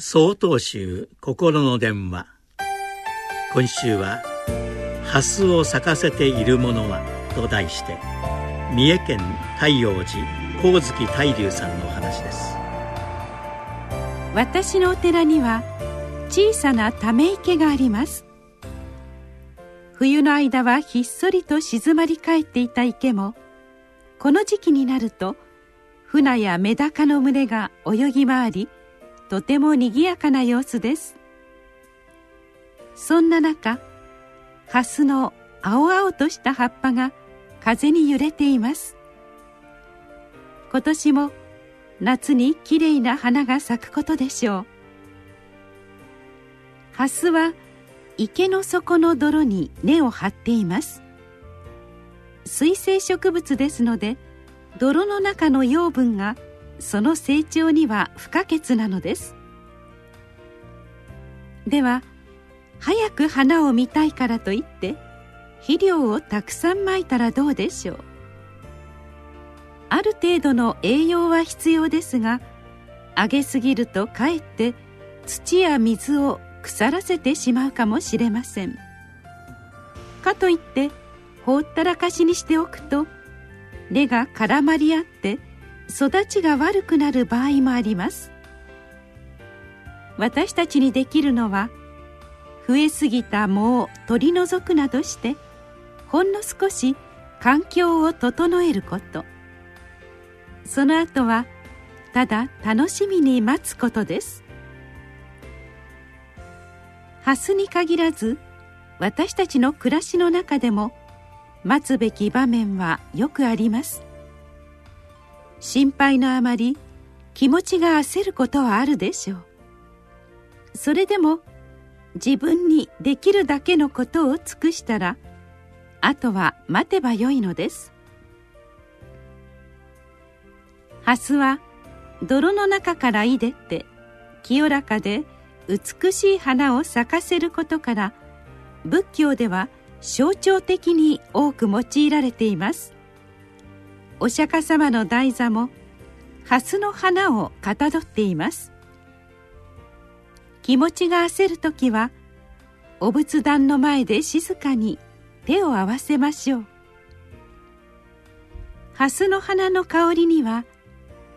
総統集心の電話。今週は「蓮を咲かせているものは」と題して三重県太陽寺光月大龍さんのお話です。私のお寺には小さなため池があります。冬の間はひっそりと静まり返っていた池もこの時期になると船やメダカの群れが泳ぎ回りとてもにぎやかな様子です。そんな中ハスの青々とした葉っぱが風に揺れています。今年も夏にきれいな花が咲くことでしょう。ハスは池の底の泥に根を張っています。水生植物ですので泥の中の養分がその成長には不可欠なのです。では早く花を見たいからといって肥料をたくさんまいたらどうでしょう。ある程度の栄養は必要ですがあげすぎるとかえって土や水を腐らせてしまうかもしれません。かといってほったらかしにしておくと根が絡まり合って育ちが悪くなる場合もあります。私たちにできるのは増えすぎた藻を取り除くなどしてほんの少し環境を整えること。その後はただ楽しみに待つことです。ハスに限らず私たちの暮らしの中でも待つべき場面はよくあります。心配のあまり気持ちが焦ることはあるでしょう。それでも自分にできるだけのことを尽くしたらあとは待てばよいのです。ハスは泥の中からいでって清らかで美しい花を咲かせることから仏教では象徴的に多く用いられています。お釈迦様の台座も蓮の花をかたどっています。気持ちが焦る時はお仏壇の前で静かに手を合わせましょう。蓮の花の香りには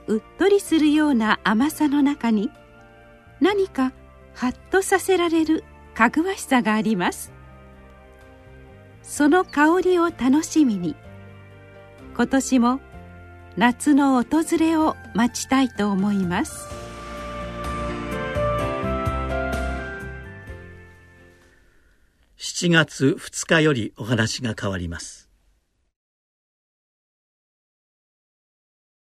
うっとりするような甘さの中に何かハッとさせられるかぐわしさがあります。その香りを楽しみに今年も夏の訪れを待ちたいと思います。7月2日よりお話が変わります。